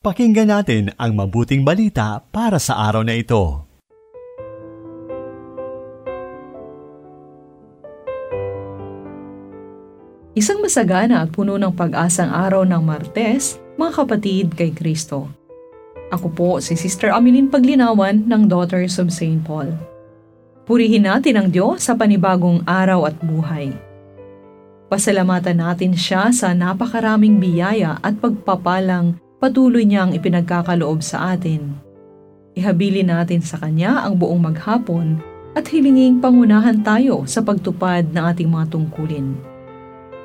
Pakinggan natin ang mabuting balita para sa araw na ito. Isang masagana at puno ng pag-asang araw ng Martes, mga kapatid kay Kristo. Ako po si Sister Ameline Paglinawan ng Daughters of St. Paul. Purihin natin ang Diyos sa panibagong araw at buhay. Pasalamatan natin siya sa napakaraming biyaya at pagpapalang patuloy niyang ipinagkakaloob sa atin. Ihabilin natin sa Kanya ang buong maghapon at hilinging pangunahan tayo sa pagtupad ng ating mga tungkulin.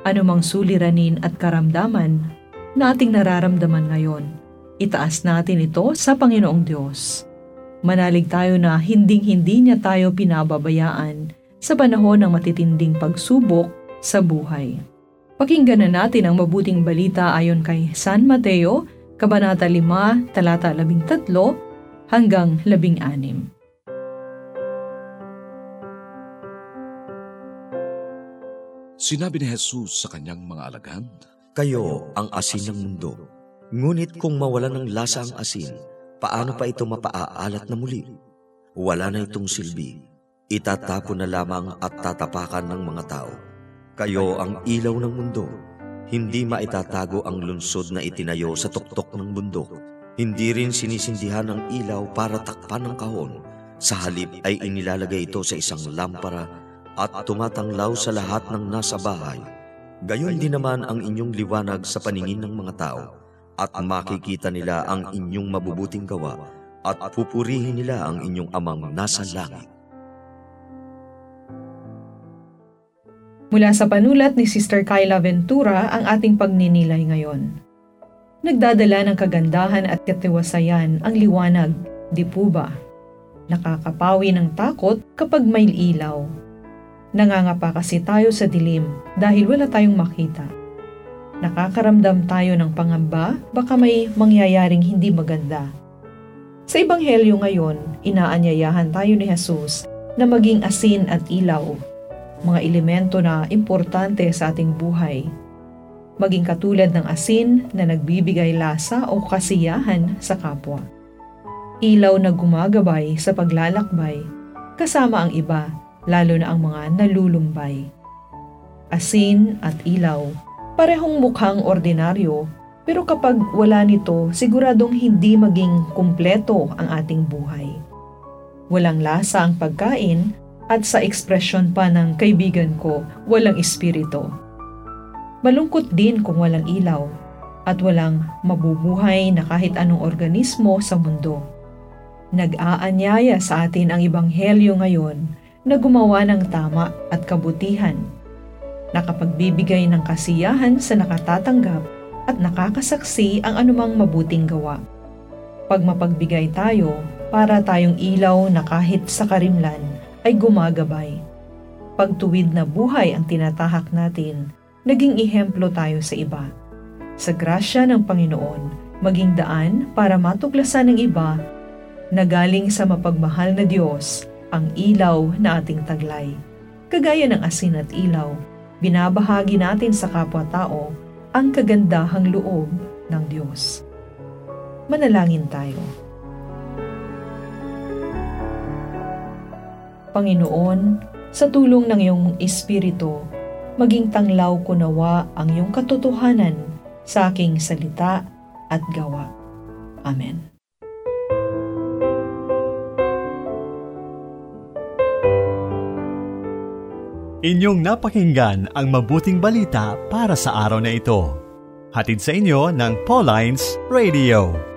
Anumang suliranin at karamdaman na ating nararamdaman ngayon, itaas natin ito sa Panginoong Diyos. Manalig tayo na hinding-hindi niya tayo pinababayaan sa panahon ng matitinding pagsubok sa buhay. Pakinggan na natin ang mabuting balita ayon kay San Mateo Kabanata 5, talata 13 hanggang 16. Sinabi ni Jesus sa kanyang mga alagad, Kayo ang asin ng mundo. Ngunit kung mawala ng lasa ang asin, paano pa ito mapaaalat na muli? Wala na itong silbi. Itatapon na lamang at tatapakan ng mga tao. Kayo ang ilaw ng mundo. Hindi maitatago ang lunsod na itinayo sa tuktok ng bundok. Hindi rin sinisindihan ng ilaw para takpan ng kahon. Sa halip ay inilalagay ito sa isang lampara at tumatanglaw sa lahat ng nasa bahay. Gayon din naman ang inyong liwanag sa paningin ng mga tao at makikita nila ang inyong mabubuting gawa at pupurihin nila ang inyong amang nasa langit. Mula sa panulat ni Sister Kyla Ventura ang ating pagninilay ngayon. Nagdadala ng kagandahan at katiwasayan ang liwanag, di po ba? Nakakapawi ng takot kapag may ilaw. Nangangapa kasi tayo sa dilim dahil wala tayong makita. Nakakaramdam tayo ng pangamba baka may mangyayaring hindi maganda. Sa Ebanghelyo ngayon, inaanyayahan tayo ni Jesus na maging asin at ilaw mga elemento na importante sa ating buhay. Maging katulad ng asin na nagbibigay lasa o kasiyahan sa kapwa. Ilaw na gumagabay sa paglalakbay, kasama ang iba, lalo na ang mga nalulumbay. Asin at ilaw, parehong mukhang ordinaryo, pero kapag wala nito, siguradong hindi maging kumpleto ang ating buhay. Walang lasa ang pagkain at sa ekspresyon pa ng kaibigan ko, walang espiritu. Malungkot din kung walang ilaw at walang mabubuhay na kahit anong organismo sa mundo. Nag-aanyaya sa atin ang Ibanghelyo ngayon na gumawa ng tama at kabutihan, nakapagbibigay ng kasiyahan sa nakatatanggap at nakakasaksi ang anumang mabuting gawa. Pag mapagbigay tayo, para tayong ilaw na kahit sa karimlan ay gumagabay. Pagtuwid na buhay ang tinatahak natin, naging ihemplo tayo sa iba. Sa grasya ng Panginoon, maging daan para matuklasan ng iba na galing sa mapagmahal na Diyos ang ilaw na ating taglay. Kagaya ng asin at ilaw, binabahagi natin sa kapwa-tao ang kagandahang loob ng Diyos. Manalangin tayo. Panginoon, sa tulong ng iyong Espiritu, maging tanglaw ko nawa ang iyong katotohanan sa aking salita at gawa. Amen. Inyong napakinggan ang mabuting balita para sa araw na ito. Hatid sa inyo ng Pauline's Radio.